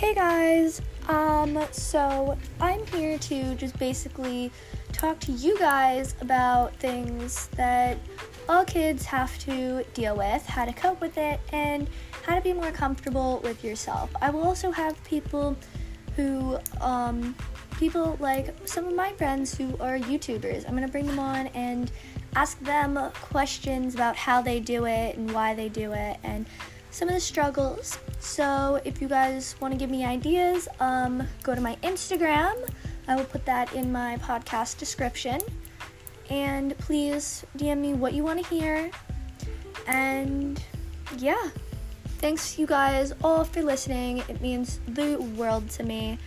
Hey guys, um, so I'm here to just basically talk to you guys about things that all kids have to deal with, how to cope with it, and how to be more comfortable with yourself. I will also have people who, um, people like some of my friends who are YouTubers. I'm gonna bring them on and ask them questions about how they do it and why they do it and some of the struggles. So if you guys want to give me ideas, um, go to my Instagram. I will put that in my podcast description. And please DM me what you want to hear. And yeah, thanks you guys all for listening. It means the world to me.